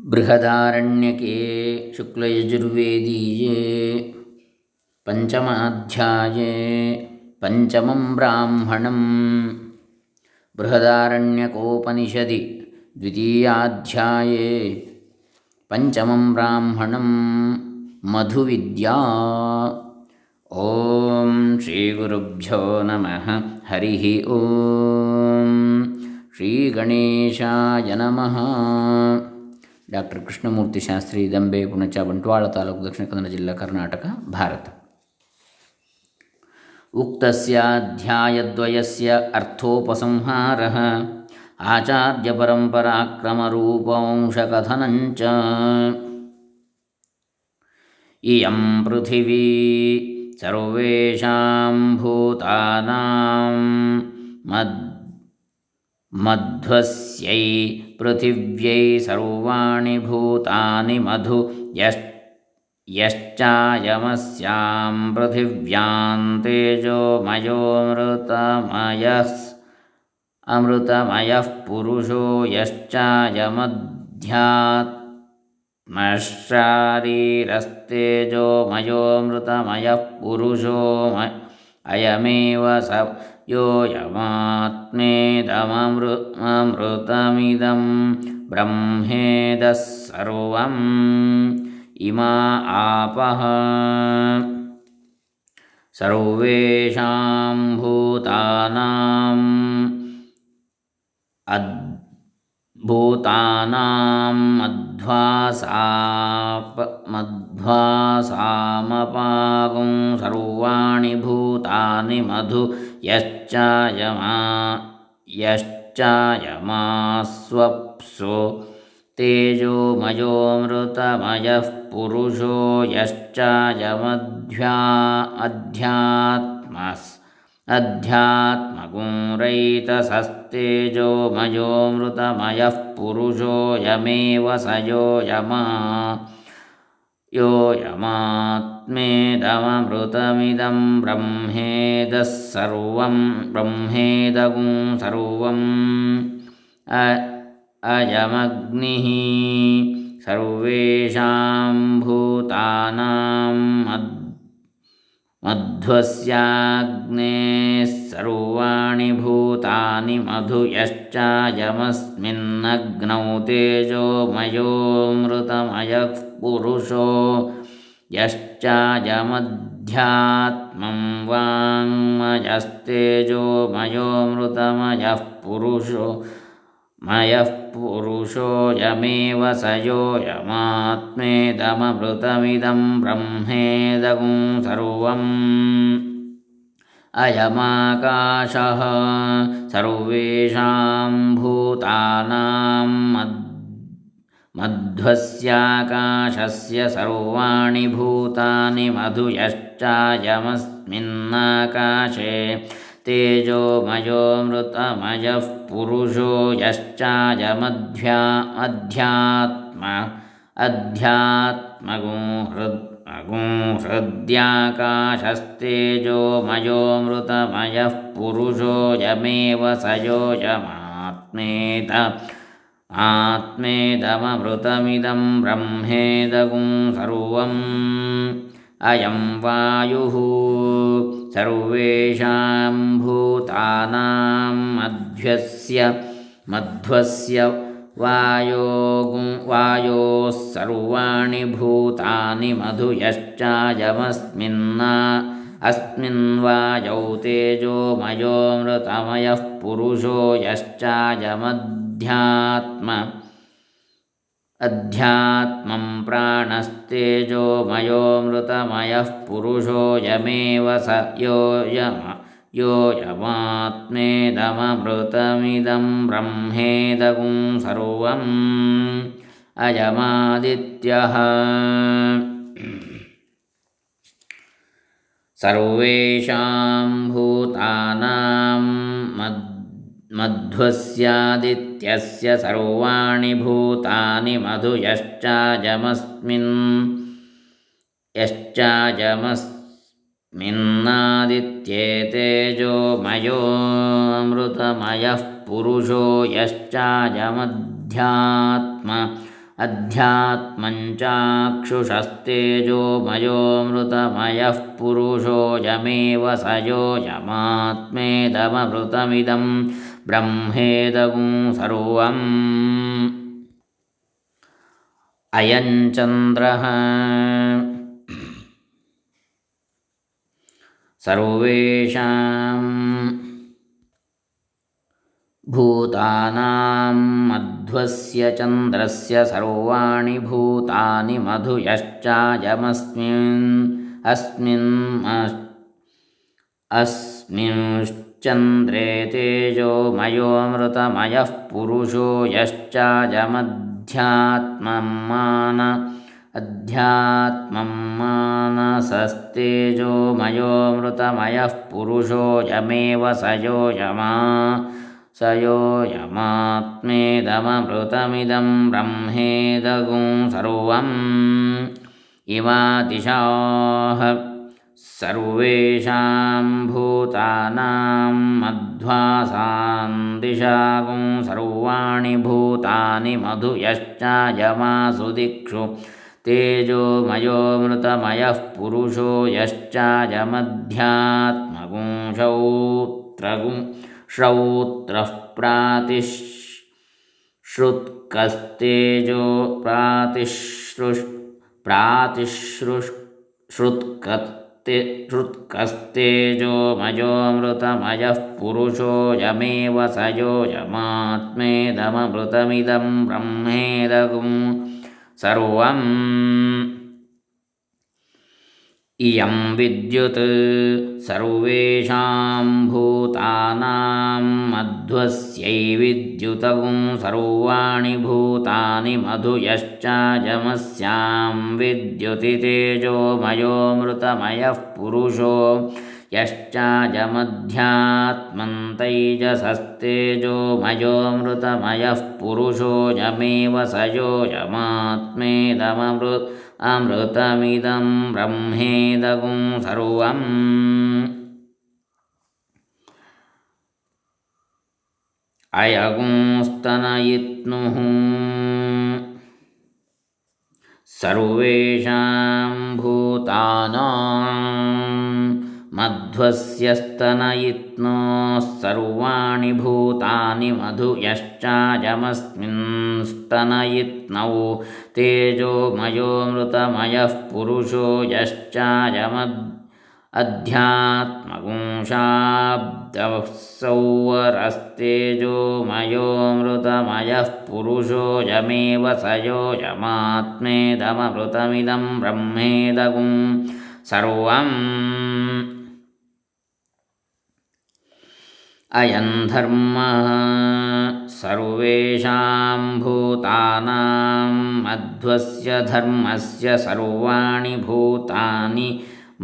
बृहदारण्यके शुक्लयजुर्वेदीये पञ्चमाध्याये पञ्चमं ब्राह्मणं बृहदारण्यकोपनिषदि द्वितीयाध्याये पञ्चमं ब्राह्मणं मधुविद्या। ॐ श्रीगुरुभ्यो नमः। हरिः ॐ। श्रीगणेशाय नमः ಡಾಕ್ಟರ್ ಕೃಷ್ಣಮೂರ್ತಿ ಶಾಸ್ತ್ರಿ ದಂಬೆ ಪುಣಚ ಬಂಟ್ವಾಳ ತಾಲೂಕು ದಕ್ಷಿಣ ಕನ್ನಡ ಜಿಲ್ಲಾ ಕರ್ನಾಟಕ ಭಾರತ ಉಕ್ತಸ್ಯಾಧ್ಯಾಯದ್ವಯಸ್ಯ ಅರ್ಥೋಪಸಂಹಾರः आचार्यपरम्पराक्रमरूपंशकथनञ्च इयं पृथिवी सर्वेषां भूतानां मद् मध्वस्यै पृथिव्यै सर्वाणि भूतानि मधु यश्च यश्चायमस्यां पृथिव्यां तेजोमयोमृतमयस् अमृतमयः पुरुषो यश्चायमध्यात्मशारीरस्तेजोमयोमृतमयः पुरुषो अयमेव स योऽयमात्मेदममृतमिदं ब्रह्मेदः सर्वम् इमा आपः। सर्वेषां भूतानाम् अद्भूतानां मध्वासाप मध्वासामपागुं सर्वाणि भूतानि मधु यश्चायमा यश्चायमास्वप्सु। तेजोमयोमृतमयः पुरुषो यश्चायमध्या अध्यात्मस्। अध्यात्मगुंरैतसस्तेजोमयोमृतमयः पुरुषोऽयमेव स यो यमा। योऽयमात्मेदममृतमिदं ब्रह्मेदः सर्वं ब्रह्मेदगुं सर्वम् अयमग्निः सर्वेषां भूतानां मध्वस्याग्नेः सर्वाणि भूतानि मधु यश्चायमस्मिन्नग्नौ तेजोमयोमृतमयः पुरुषो यश्चायमध्यात्मं वाङ्मयस्तेजोमयोमृतमयः पुरुषो मयः पुरुषोऽयमेव स योऽयमात्मेदममृतमिदं ब्रह्मेदगुं सर्वम् अयमाकाशः सर्वेषां भूतानां मध्वस्याकाशस्य सर्वाणि भूतानि मधुयश्चायमस्मिन्नाकाशे तेजोमयोमृतमयः पुरुषो यश्चायमध्या अध्यात्म अध्यात्मगुं हृद्मगुं पुरुषो यमेव स योयमात्मेत आत्मेदममृतमिदं ब्रह्मेदगुं सर्वम्। अयं वायुः सर्वेषां भूतानां मध्वस्य मध्वस्य वायोगुं, वायोः सर्वाणि भूतानि मधु यश्चायमस्मिन्ना अस्मिन् वायौ तेजोमयोमृतमयः पुरुषो यश्चायमध्यात्म अध्यात्मं। प्राणस्तेजोमयोमृतमयः पुरुषोऽयमेव स योऽयम योऽयमात्मेदममृतमिदं ब्रह्मेदगुं सर्वम् अयमादित्यः। सर्वेषां भूतानां मद् यस्य सर्वाणि भूतानि मधु यश्चाजमस्मिन् यश्चायमस्मिन् यश्चायमस्मिन्नादित्येतेजोमयोमृतमयः पुरुषो यश्चाजमध्यात्म अध्यात्मं चाक्षुषस्तेजोमयोऽमृतमयः पुरुषो यमेव स योजमात्मेतमममृतमिदम् ब्रह्मेदगुं सर्वम्। अयं चन्द्रः। सर्वेषां भूतानां मध्वस्य चन्द्रस्य सर्वाणि भूतानि मधु यश्चायमस्मिन् अस्मिन् चन्द्रे तेजोमयोऽमृतमयः पुरुषो यश्चायमध्यात्मं मान अध्यात्मं मानसस्तेजोमयोऽमृतमयः पुरुषो यमेव स योयमा स योयमात्मेदममममृतमिदं ब्रह्मेदगुं सर्वम्। इवादिशाः। सर्वेषां भूतानां मध्वासां दिशागुं सर्वाणि भूतानि मधु यश्चायमासु दिक्षु तेजोमयोऽमृतमयः पुरुषो यश्चायमध्यात्मगुंशौत्रगुं श्रौत्रः प्रातिश्रुत्कस्तेजो प्रातिश्रुष् प्रातिश्रुष् श्रुत्कस्तेजोमयोऽमृतमयः पुरुषोऽयमेव स योऽयमात्मेदममृतमिदं ब्रह्मेदगुं सर्वम् इयं विद्युत् सर्वेषां भूतानां मध्वस्यैविद्युतगुं सर्वाणि भूतानि मधु यश्चाजमस्यां विद्युति तेजोमयोऽमृतमयः पुरुषो यश्चाजमध्यात्मन्तैजसस्तेजोमयोऽमृतमयः पुरुषोऽयमेव स योऽयमात्मेदममृत् अमृतमिदं ब्रह्मेदगुं सर्वम्। अयगुंस्तनयित्नुः। सर्वेषां भूतानां मध्वस्यस्तनयित्नोः सर्वाणि भूतानि मधु यश्चायमस्मिंस्तनयित्नौ तेजोमयोऽमृतमयः पुरुषो यश्चायमद् अध्यात्मगुंशाब्दसौवरस्तेजोमयोऽमृतमयः पुरुषोऽयमेव स योऽयमात्मेदममृतमिदं ब्रह्मेदगुं सर्वम्। अयं धर्मः सर्वेषां भूतानां मध्वस्य धर्मस्य सर्वाणि भूतानि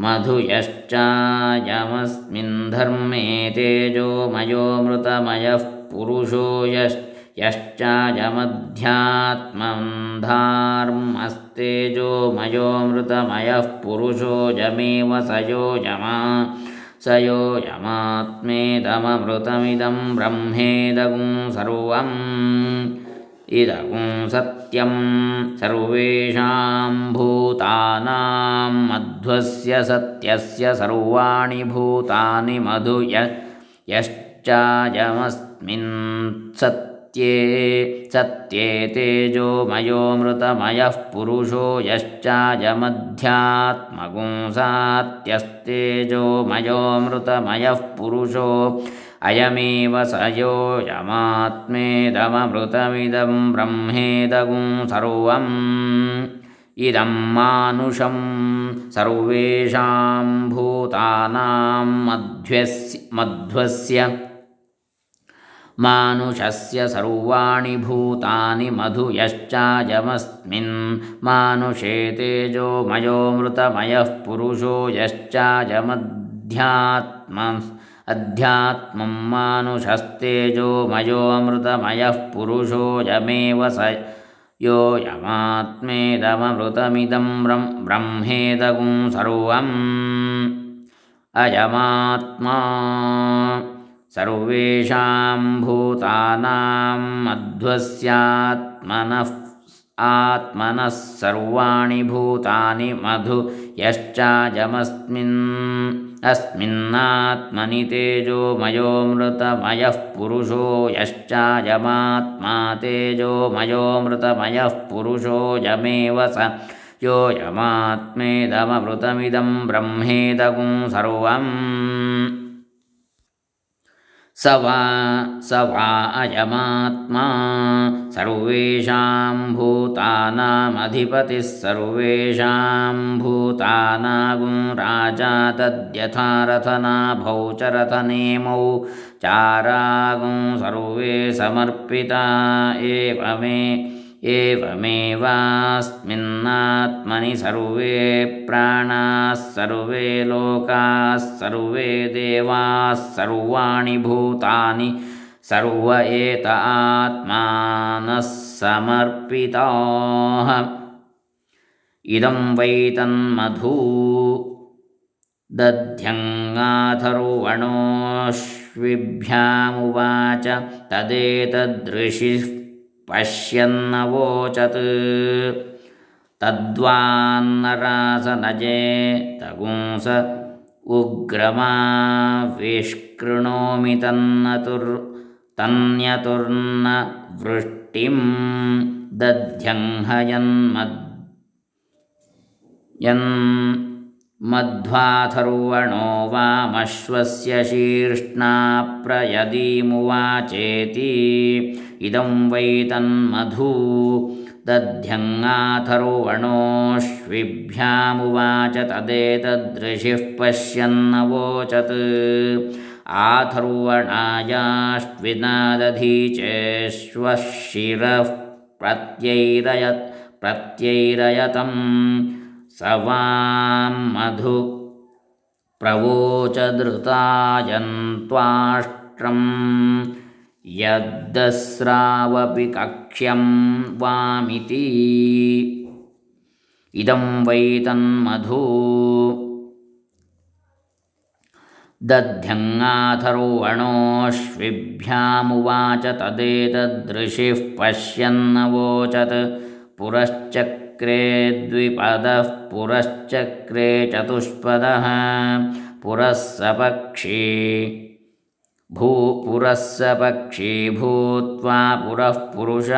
मधु यश्चायमस्मिन् धर्मे तेजोमयोऽमृतमयः पुरुषो यश्च यश्चायमध्यात्मं धार्मस्तेजोमयोऽमृतमयः पुरुषोऽयमेव स योऽयमा स योऽयमात्मेदममृतमिदं ब्रह्मेदगुं सर्वम् इदगुं सत्यं सर्वेषां भूतानां मध्वस्य सत्यस्य सर्वाणि भूतानि मधु सत्ये सत्ये तेजोमयोऽमृतमयः पुरुषो यश्चायमध्यात्मगुंसात्यस्तेजोमयोऽमृतमयः पुरुषो अयमेव स योऽयमात्मेदममृतमिदं ब्रह्मेदगुं सर्वम् इदं मानुषं सर्वेषां भूतानां मध्वस्य मानुषस्य सर्वाणि भूतानि मधु यश्चायमस्मिन् मानुषे तेजोमयोऽमृतमयः पुरुषो यश्चायमध्यात्म अध्यात्मं मानुषस्तेजोमयोऽमृतमयः पुरुषोऽयमेव स योऽयमात्मेदममृतमिदं ब्रह्मेदगुं सर्वम्। अयमात्मा। सर्वेषां भूतानां मध्वस्यात्मनः आत्मनः सर्वाणि भूतानि मधु यश्चाजमस्मिन् अस्मिन्नात्मनि तेजोमयोमृतमयः पुरुषो यश्चायमात्मा तेजोमयोमृतमयः पुरुषो यमेव स योऽयमात्मेदममृतमिदं ब्रह्मेदगुं सर्वम् स वा स वा अयमात्मा। सर्वेषां भूतानामधिपतिः सर्वेषां भूतानागुं राजा तद्यथारथनाभौ च रथनेमौ चारागुं सर्वे समर्पिता एव मे। एवमेवास्मिन्नात्मनि सर्वे प्राणाः सर्वे लोकाः सर्वे देवाः सर्वाणि भूतानि सर्व एत आत्मानः समर्पिताः। इदं वै तन्मधु दध्यङ्गाथर्वणोऽश्विभ्यामुवाच तदेतदृशिः पश्यन्नवोचत्। तद्वान्नरासनजे तगुंस उग्रमाविष्कृणोमि तन्नतुर् तन्यतुर्न वृष्टिं दध्यङ्हयन्मद् यन् मध्वाथर्वणो वामश्वस्य शीर्ष्णाप्रयदीमुवाचेति इदं वै तन्मधु। दध्यङ्गाथर्वणोऽश्विभ्यामुवाच तदेतदृशिः पश्यन्नवोचत्। आथर्वणायाश्विनादधीचेष्वः शिरः प्रत्यैरयत् प्रत्यैरयतं स वां मधु प्रवोचधृतायन्त्वाष्ट्रम् यद्दस्रावपि कक्ष्यं वामिति। इदं वै तन्मधु। दध्यङ्गाथर्वणोऽश्विभ्यामुवाच तदेतदृशिः पश्यन्नवोचत्। पुरश्चक्रे द्विपदः पुरश्चक्रे चतुष्पदः। पुरः सपक्षी भूपुरः पक्षी भूत्वा पुरः पुरुष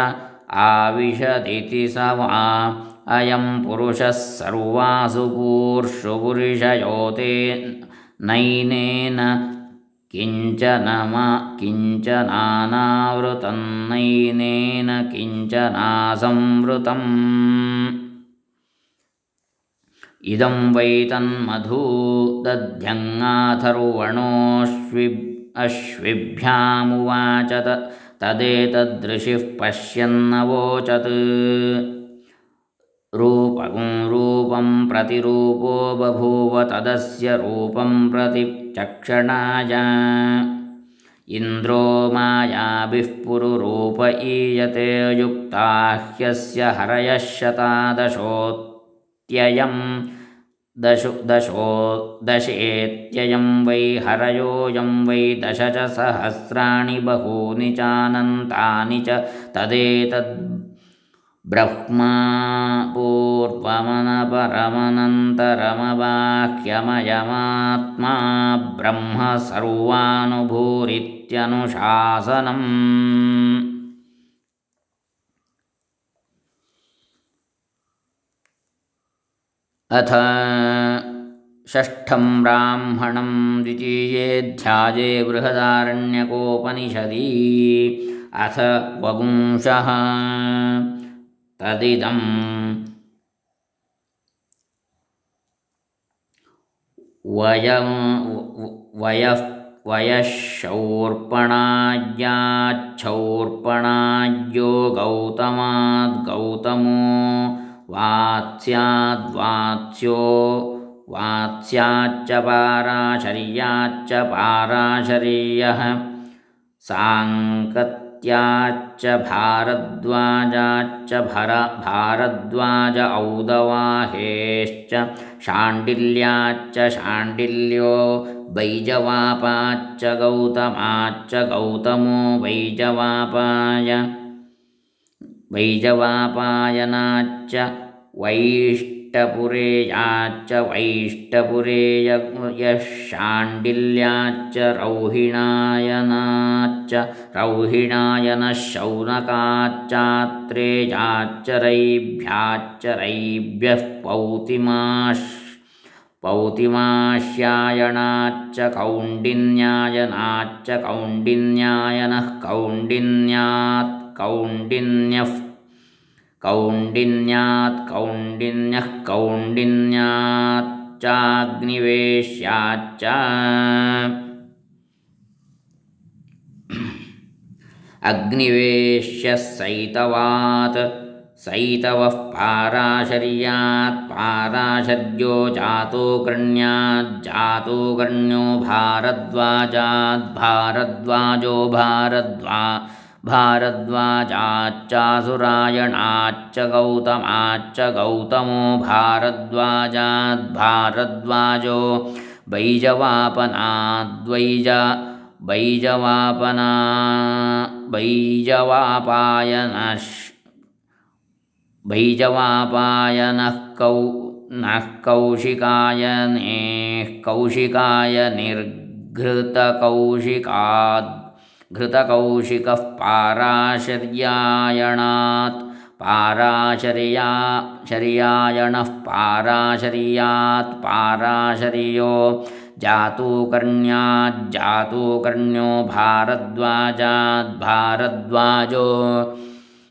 आविशदिति स वा। अयं पुरुषः सर्वासु पूर्षु पुरुषयोते नैनेन किञ्चनमा किञ्चनानावृतं नैनेन किञ्चनासंवृतम् इदं वै तन्मधु दध्यङ्गाथर्वणोऽश्वि अश्विभ्यामुवाच तदेतदृशिः पश्यन्नवोचत्। रूपगुं रूपं प्रतिरूपो बभूव तदस्य रूपं प्रति चक्षणाय। इन्द्रो मायाभिः पुरुरूप ईयते युक्ता ह्यस्य हरयः शतादशोऽत्ययम् दशु दशो दशेत्ययं वै हरयोऽयं वै दश च सहस्राणि बहूनि चानन्तानि च तदेतद् ब्रह्मा पूर्वमनपरमनन्तरमवाह्यमयमात्मा ब्रह्म सर्वानुभूरित्यनुशासनम् अथ षष्ठं ब्राह्मणं द्वितीयेऽध्याये बृहदारण्यकोपनिषदि। अथ वपुंसः तदिदं वयं वयः वयशौर्पणाज्याच्छौर्पणाज्यो गौतमाद्गौतमो वात्स्याद्वात्स्यो वात्स्याच्च पाराशर्याच्च पाराशर्यः साङ्कत्याच्च भारद्वाजाच्च भर, भारद्वाज औदवाहेश्च, शाण्डिल्याच्च शाण्डिल्यो, वैजवापाच्च गौतमाच्च गौतमो, वैजवापाय, वैजवापायनाच्च वैष्टपुरेयाच्च वैष्टपुरेय यशाण्डिल्याच्च रौहिणायनाच्च रौहिणायनः शौनकाच्चात्रेयाच्च रैभ्याच्च रैभ्यः पौतिमाश् पौतिमाश्यायणाच्च कौण्डिन्यायनाच्च कौण्डिन्यायनः कौण्डिन्यात् कौण्डिन्यः कौण्डिन्यात् कौण्डिन्यः कौण्डिन्याच्चाग्निवेश्याच्च अग्निवेश्यः सैतवात् सैतवः पाराशर्यात् पाराशर्यो जातो गण्याज्जातो गण्यो भारद्वाजात् भारद्वाजो भारद्वा भारद्वाजाच्चासुरायणाच्च गौतमाच्च गौतमो भारद्वाजाद् भारद्वाजो वैजवापनाद्वैज वैजवापना वैजवापायनः वैजवापायनः कौ नः कौशिकायनेः कौशिकाय निर्घृतकौशिकाद् घृतकौशिकः पाराशर्यायणात्। पाराशर्या शर्यायणः पाराशर्यात्। पाराशर्यो जातुकर्ण्याज्जातुकर्ण्यो भारद्वाजाद् भारद्वाजो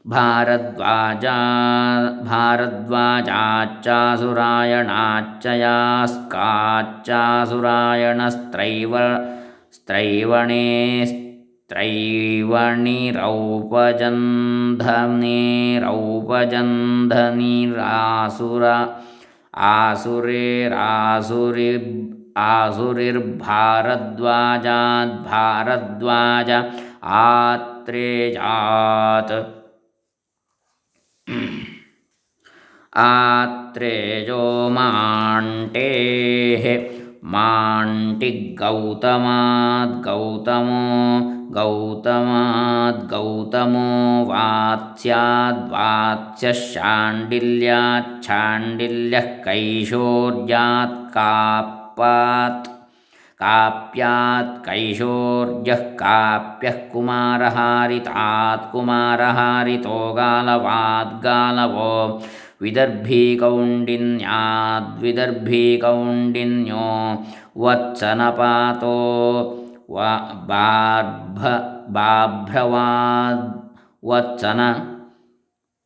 भारद्वाजा भारद्वाजाच्चासुरायणाच्च यास्काच्चासुरायणस्त्रैव स्त्रैवणे त्रैवणिरौपजन्धनिरौपजन्धनिरासुर आसुरेरासुरि आसुरिर्भारद्वाजाद्भारद्वाज आत्रेजात् आत्रेजो माण्टेः माण्टिगौतमाद्गौतमो गौतमाद्गौतमो वात्स्याद्वात्स्यः शाण्डिल्याच्छाण्डिल्यः कैशोर्यात् काप्पात् काप्यात् कैशोर्यः काप्यः कुमारहारितात् कुमारहारितो गालवाद्गालवो विदर्भीकौण्डिन्याद्विदर्भीकौण्डिन्यो वत्सनपातो ವಾ ಬಾಭ ಬಾಭ್ರವಾದ್ ವಚನ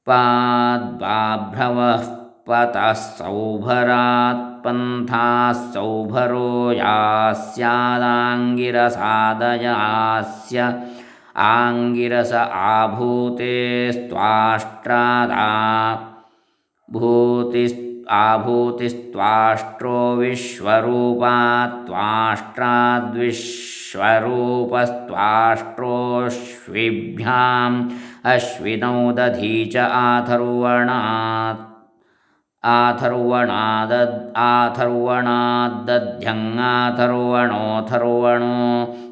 ಪಾದ್ ಬಾಭ್ರವಃ ಪತಃ ಸೌಭರಾತ್ ಪಂಥಾ ಸೌಭರೋ ಯಾಸ್ಯಾದಾಂಗಿರಸಾದಯಾಸ್ಯ ಆಂಗಿರಸ ಆಭೂತೆ ಸ್ವಾಷ್ಟ್ರಾದಾ ಭೂತಿಸ್ ಆಭೂತಿಸ್ತ್ವಾಷ್ಟ್ರೋ ವಿಶ್ವರೂಪ ತ್ವಾಷ್ಟ್ರಾದ್ವಿಶ್ವರೂಪಸ್ತ್ವಾಷ್ಟ್ರೋಶ್ವಿಭ್ಯಾಂ ಅಶ್ವಿನೌ ದಧೀ ಚ ಆಥರ್ವಣಾತ್ ಆಥರ್ವಣಾದ ಆಥರ್ವಣಾದಧ್ಯಂಗಾಥರ್ವಣೋಥರ್ವಣೋ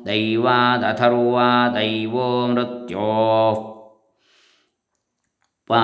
ದೈವಾದಥರ್ವಾ ದೈವೋ ಮೃತ್ಯೋ ಪಾ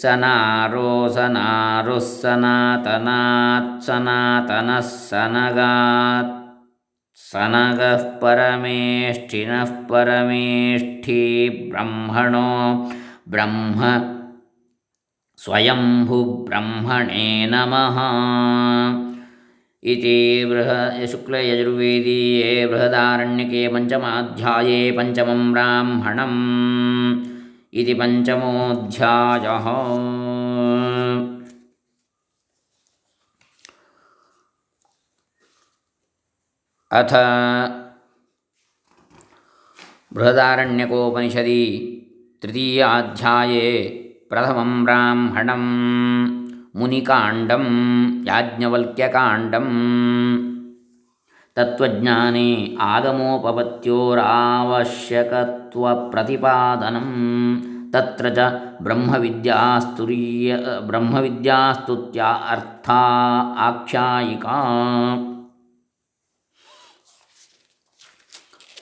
सनारो सनारुः सनातनात् सनातनः सनगात् सनगः परमेष्ठिनः परमेष्ठी ब्रह्मणो ब्रह्म स्वयम्भुब्रह्मणे नमः। इति बृह शुक्लयजुर्वेदीये बृहदारण्यके पञ्चमाध्याये पञ्चमं ब्राह्मणम् इति पञ्चमोऽध्यायः। अथ बृहदारण्यकोपनिषदि तृतीयाध्याये प्रथमं ब्राह्मणं मुनिकाण्डं याज्ञवल्क्यकाण्डं तत्त्वज्ञाने आगमोपपत्योरावश्यकत्। तत्त्वप्रतिपादनं तत्र च ब्रह्मविद्यास्तुरीय ब्रह्मविद्यास्तुत्या अर्था आख्यायिका।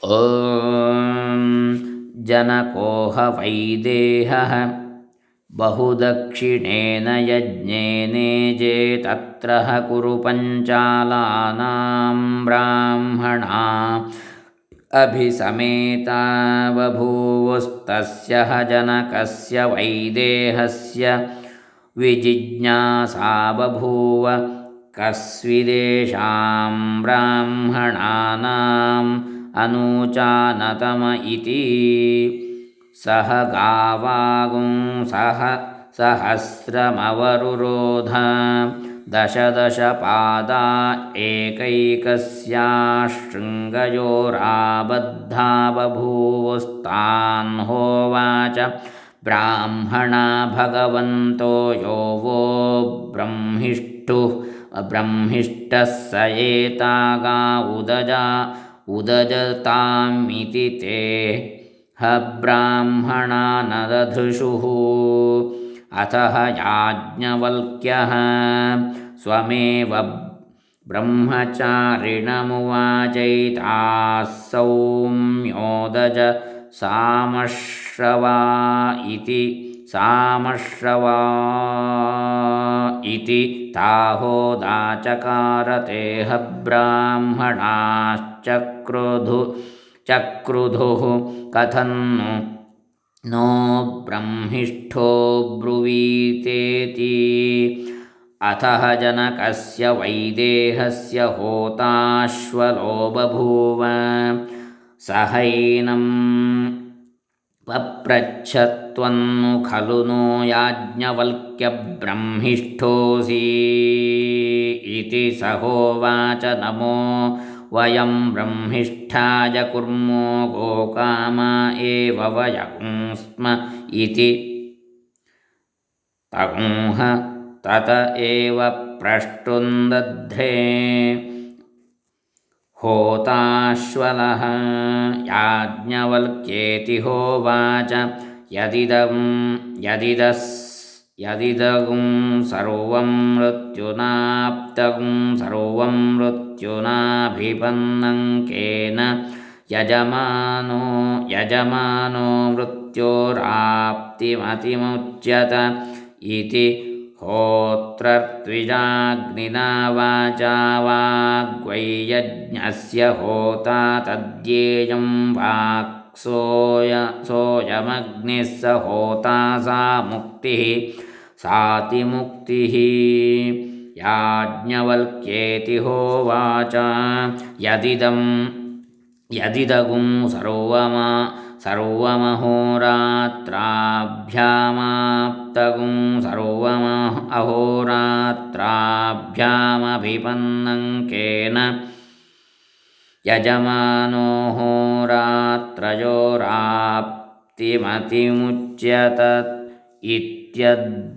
ॐ जनकोह वैदेहः बहुदक्षिणेन यज्ञेने जे तत्र कुरु पञ्चालानां ब्राह्मणा। अभिसमेता बभूवुस्तस्य जनकस्य वैदेहस्य विजिज्ञासा बभूव कस्विदेशां ब्राह्मणानाम् अनूचानतम इति। सह गावागुं सह सहस्रमवरुरोध दश दशपादा एकैकस्याशृङ्गयोराबद्धा बभूवुस्तान् होवाच ब्राह्मणा भगवन्तो यो वो ब्रह्मिष्ठुः ब्रह्मिष्ठः स एतागा उदजा उदजतामिति ते। ह ब्राह्मणा न दधृषुः अतः याज्ञवल्क्यः। स्वमेव ब्रह्मचारिणमुवाचैताः सौम्योदज सामश्रवा इति सामश्रवा इति ताहोदाचकारतेह ब्राह्मणाश्चक्रुधु चक्रुधुः कथन्नु नो ब्रह्मिष्ठो ब्रुवीतेति। अथः जनकस्य वैदेहस्य होताश्वलो बभूव सहैनम् पप्रच्छत्वन्नु खलु नो याज्ञवल्क्यब्रह्मिष्ठोऽसि इति स होवाच नमो वयं ब्रह्मिष्ठाय कुर्मो गोकामा एव वयं स्म इति। तगुंह तत एव प्रष्टुन्दध्रे। होताश्वलः याज्ञवल्क्येति होवाच। यदिदं यदिदस् यदिदगुं सर्वं मृत्युनाप्तगुं सर्वं मृत्युनाभिपन्नङ्केन यजमानो यजमानो मृत्योराप्तिमतिमुच्यत इति होत्रर्त्विजाग्निना वाचा वाग्वैयज्ञस्य होता तद्येयं वाक्सोय स होता सा मुक्तिः सातिमुक्तिः। याज्ञवल्क्येति होवाच। यदिदं यदिदगुं सर्वमा सर्वमहोरात्राभ्यामाप्तगुं सर्वमः अहोरात्राभ्यामभिपन्नङ्केन यजमानो होरात्रयोराप्तिमतिमुच्यत इत्यद्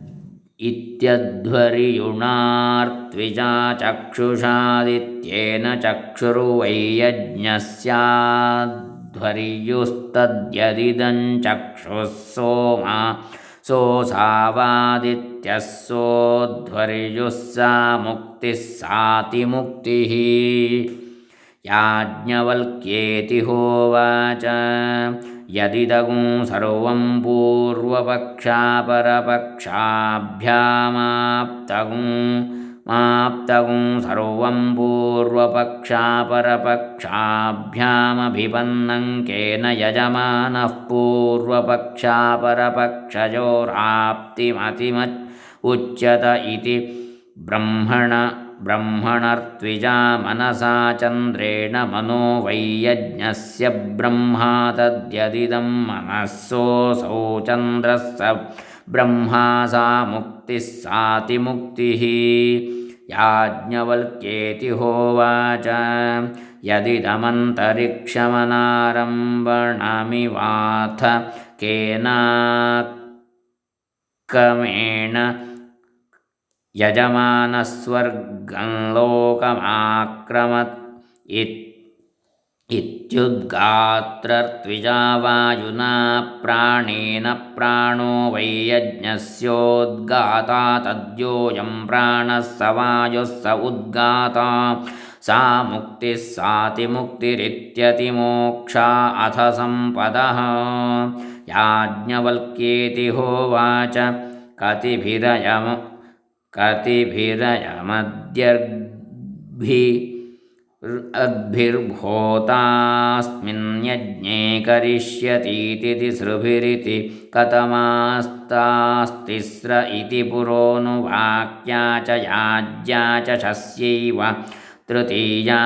इत्यध्वर्युणार्त्विजा चक्षुषादित्येन चक्षुर्वै यज्ञस्याद् ध्वर्युस्तद्यदिदञ्चक्षुः सोमा सोऽसावादित्यः सोऽध्वर्युः सा मुक्तिः सातिमुक्तिः याज्ञवल्क्येति होवाच यदिदगुं सर्वं पूर्वपक्षापरपक्षाभ्यामाप्तगुं माप्तगुं सर्वं पूर्वपक्षापरपक्षाभ्यामभिपन्नङ्केन यजमानः पूर्वपक्षापरपक्षयोराप्तिमतिमत् उच्यत इति ब्रह्मण ब्रह्मणर्त्विजा मनसा चन्द्रेण मनो वै यज्ञस्य ब्रह्मा तद्यदिदं मनःसोऽसौ चन्द्रः स ब्रह्मा सा मुक्तिः सातिमुक्तिः याज्ञवल्क्येति होवाच। यदिदमन्तरिक्षमनारम्भणमिवाथ केनाकमेण यजमानस्वर्गं लोकमाक्रमत् इत्युद्गात्रर्त्विजावायुना प्राणेन प्राणो वै यज्ञस्योद्गाता तद्योऽयं प्राणः स वायुः स उद्गाता। सा मुक्तिः सातिमुक्तिरित्यतिमोक्षा अथ सम्पदः। याज्ञवल्क्येति होवाच कतिभिरयम कतिभिरयमद्यर्भि अद्भिर्भूतास्मिन्यज्ञे करिष्यतीति तिसृभिरिति कथमास्तास्तिस्र इति पुरोनुवाक्या च याज्ञा च शस्यैव तृतीया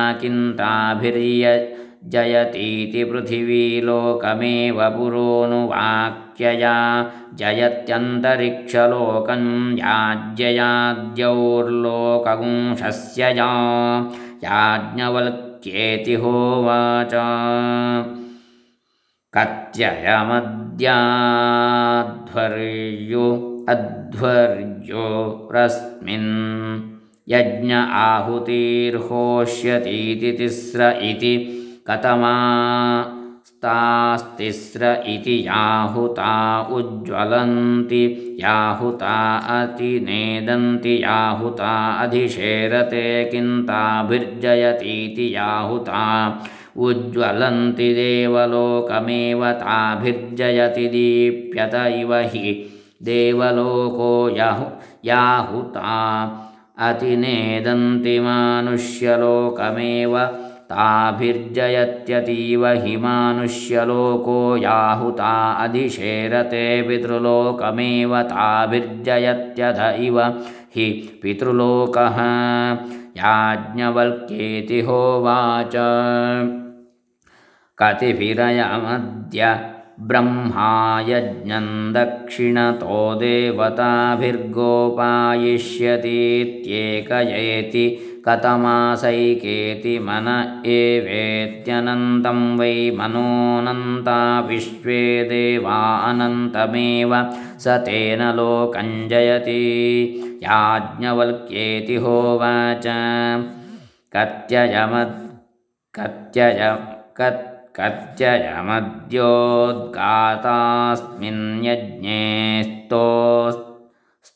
किन्ताभिर्यजयतीति पृथिवीलोकमेव पुरोनुवाक्यया जयत्यन्तरिक्षलोकं याज्ययाद्यौर्लोकगुंशस्यया याज्ञवल्क्येति होवाच। कत्ययमद्याध्वर्यो अध्वर्यो रस्मिन् यज्ञ आहुतिर्होष्यतीति तिस्र इति कतमा इति याहुता उज्ज्वलन्ति, याहुता अतिनेदन्ति, याहुता अधिशेरते किन्ताभिर्जयतीति, याहुता उज्ज्वलन्ति देवलोकमेव ताभिर्जयति, दीप्यत इव हि देवलोको याहु, याहुता अतिनेदन्ति, मानुष्यलोकमेव ताभिर्जयत्यतीव हि मानुष्यलोको याहुता अधिशेरते पितृलोकमेव ताभिर्जयत्यध इव हि पितृलोकः याज्ञवल्क्येति होवाच कतिभिरयमद्य ब्रह्मायज्ञं दक्षिणतो देवताभिर्गोपायिष्यतीत्येकयेति कथमासैकेति मन एवेत्यनन्तं वै मनोऽनन्ता विश्वे देवा अनन्तमेव स तेन लोकञ्जयति याज्ञवल्क्येति होवाच। कत्ययमद् कत्यय कत् कत्ययमद्योद्गातास्मिन् यज्ञे स्तोस्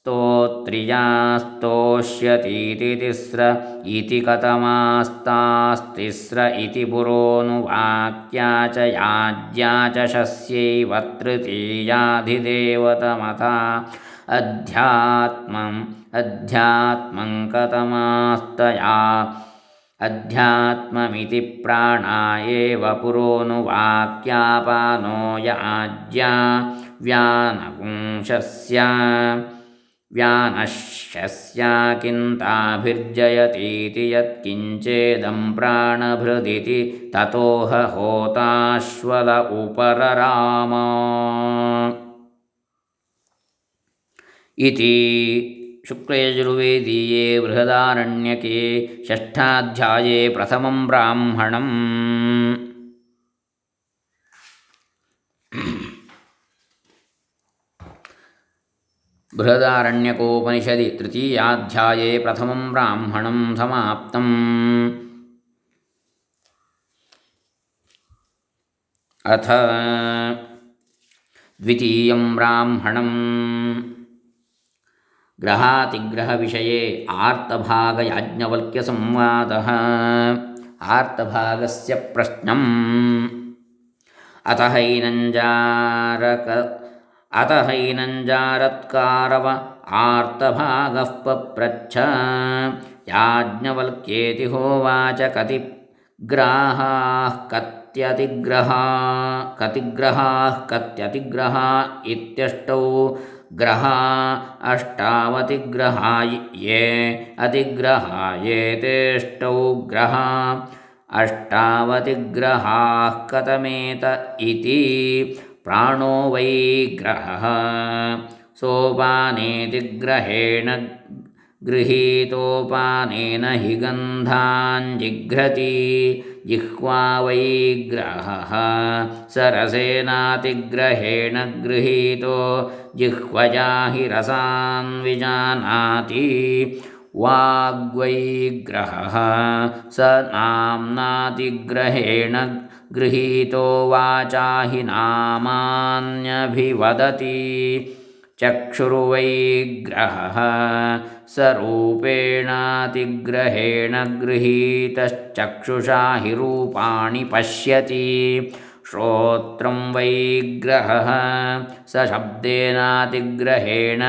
स्तोत्रियास्तोष्यतीति तिस्र इति कथमास्तास्तिस्र इति पुरोनुवाक्या च याज्ञा च शस्यैव तृतीयाधिदेवतमथा। अध्यात्मम् अध्यात्मं कथमास्तया अध्यात्ममिति प्राणा एव पुरोनुवाक्यापानो याज्ञा व्यानपुंशस्य व्यानश्यस्याकिन्ताभिर्जयतीति यत्किञ्चेदं प्राणभृदिति ततोह होताश्वल उपरराम। इति शुक्लयजुर्वेदीये बृहदारण्यके षष्ठाध्याये प्रथमं ब्राह्मणम् बृहदारण्यकोपनिषदि तृतीयाध्याये प्रथमं ब्राह्मणं समाप्तम्। अथ द्वितीयं ब्राह्मणं ग्रहातिग्रहविषये आर्तभागयाज्ञवल्क्यसंवादः। आर्तभागस्य प्रश्नम्। अथ हैनञ्जारक अत हैनञ्जारत्कारव आर्तभागः पप्रच्छ। याज्ञवल्क्येति होवाच कति ग्राहाः कत्यतिग्रहा, कतिग्रहाः कत्यतिग्रहा इत्यष्टौ ग्रहा अष्टावतिग्रहा ये अतिग्रहा ये तेष्टौ ग्रहा अष्टावतिग्रहाः कथमेत इति। प्राणो वै ग्रहः। सोपानेति ग्रहेण गृहीतोपानेन हि गन्धाञ्जिघ्रति जिह्वा वै ग्रहः। सरसेनातिग्रहेण गृहीतो जिह्वया हि रसान् विजानाति वाग्वैग्रहः स नाम्नातिग्रहेण गृहीतो वाचा हि नामान्यभिवदति। चक्षुर्वैग्रहः स रूपेणातिग्रहेण गृहीतश्चक्षुषा हि रूपाणि पश्यति। श्रोत्रं वैग्रहः स शब्देनातिग्रहेण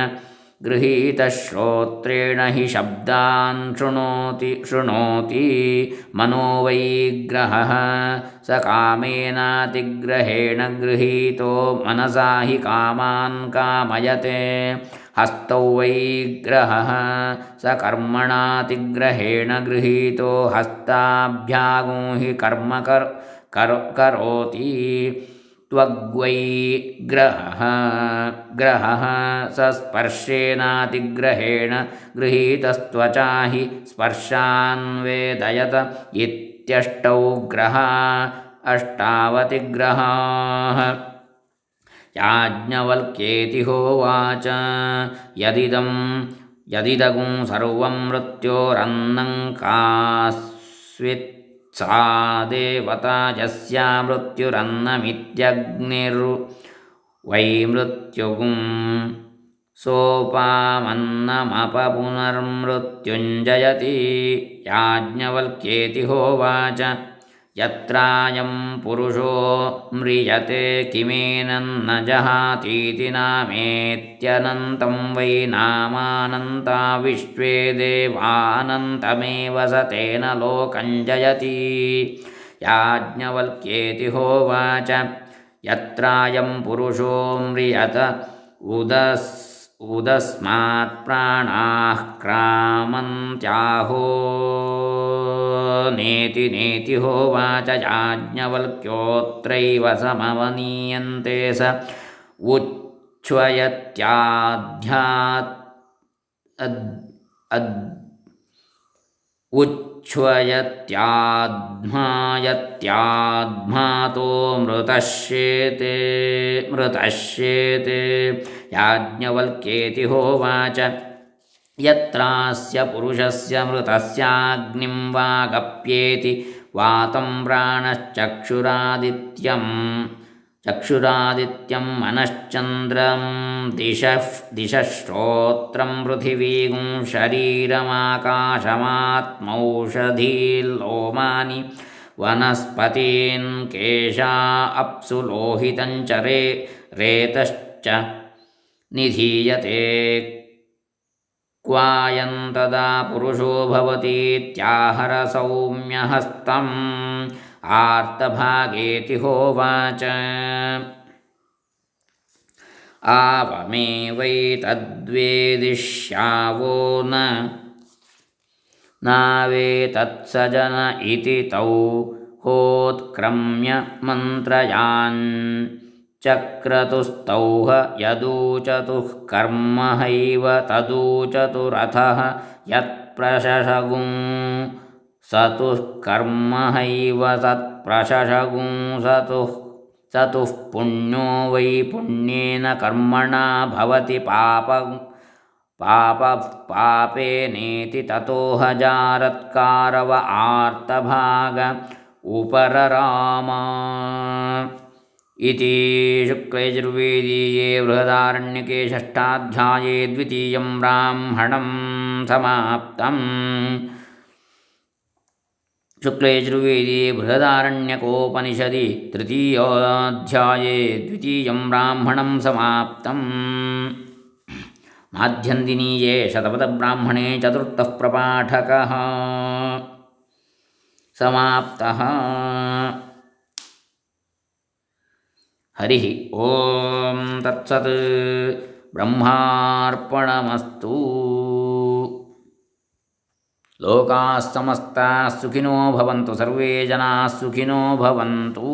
गृहीतश्रोत्रेण हि शब्दान् शृणोति शृणोति मनो वैग्रहः स कामेनातिग्रहेण गृहीतो मनसा हि कामान् कामयते। हस्तौ वैग्रहः स कर्मणातिग्रहेण गृहीतो हस्ताभ्यागो हि कर्म कर् करोति। त्वग्वै ग्रहः। ग्रहः स स्पर्शेनातिग्रहेण गृहीतस्त्वचा हि स्पर्शान्वेदयत इत्यष्टौ ग्रहा अष्टावतिग्रहाः। याज्ञवल्क्येति होवाच। यदिदं यदिदगुं सर्वं मृत्योरन्नं सा देवता यस्या मृत्युरन्नमित्यग्निर्वै मृत्युगुं सोपामन्नमपपुनर्मृत्युञ्जयति याज्ञवल्क्येति होवाच यत्रायं पुरुषो म्रियते किमेनन्न जहातीति नामेत्यनन्तं वै नामानन्ता विश्वे देवानन्तमेव स तेन लोकं जयति। याज्ञवल्क्येति होवाच। यत्रायं पुरुषो म्रियत उदस् उदस्मात् नेति नेति होवाच याज्ञवल्क्योऽत्रैव समवनीयन्ते स उच्छ्वयत्याध्यात् उच्छ्वयत्याध्मायत्याध्मातो मृतश्येते मृतश्येते याज्ञवल्क्येति होवाच। यत्रास्य पुरुषस्य मृतस्याग्निं वा गप्येति वातं चक्षुरादित्यं मनश्चन्द्रं दिशः दिशश्रोत्रं पृथिवीगुं शरीरमाकाशमात्मौषधील्लोमानि वनस्पतीन् केशा अप्सु लोहितं च रे रेतश्च निधीयते। क्वायं तदा पुरुषो भवतीत्याहरसौम्यहस्तम् आर्तभागेति होवाच। आवमेवैतद्वेदिष्यावो न। नावेतत्सजन इति तौ होत्क्रम्य मन्त्रयान्। चक्रतुस्तौह यदूचतुः कर्महैव तदूचतुरथः यत्प्रशशगुं सतुः कर्महैव तत्प्रशशगुं सतुः सतुः पुण्यो वै पुण्येन कर्मणा भवति पाप पाप, पापेनेति ततोह जारत्कारव आर्तभाग उपरराम। इति शुक्लयजुर्वेदीये बृहदारण्यके षष्ठाध्याये द्वितीयं ब्राह्मणं समाप्तम्। शुक्लयजुर्वेदीये बृहदारण्यकोपनिषदि तृतीयोऽध्याये द्वितीयं ब्राह्मणं समाप्तम्। माध्यन्दिनीये शतपथब्राह्मणे चतुर्थः प्रपाठकः। समाप्तः। हरिः ॐ तत्सत् ब्रह्मार्पणमस्तु। लोकाः समस्ताः सुखिनो भवन्तु सर्वे जनाः सुखिनो भवन्तु।